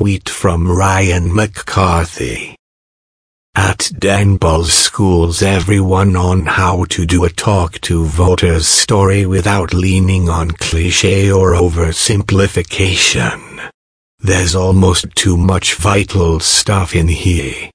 tweet from Ryan McCarthy. At Dan Balz schools everyone on how to do a talk to voters story without leaning on cliche or oversimplification. There's almost too much vital stuff in here.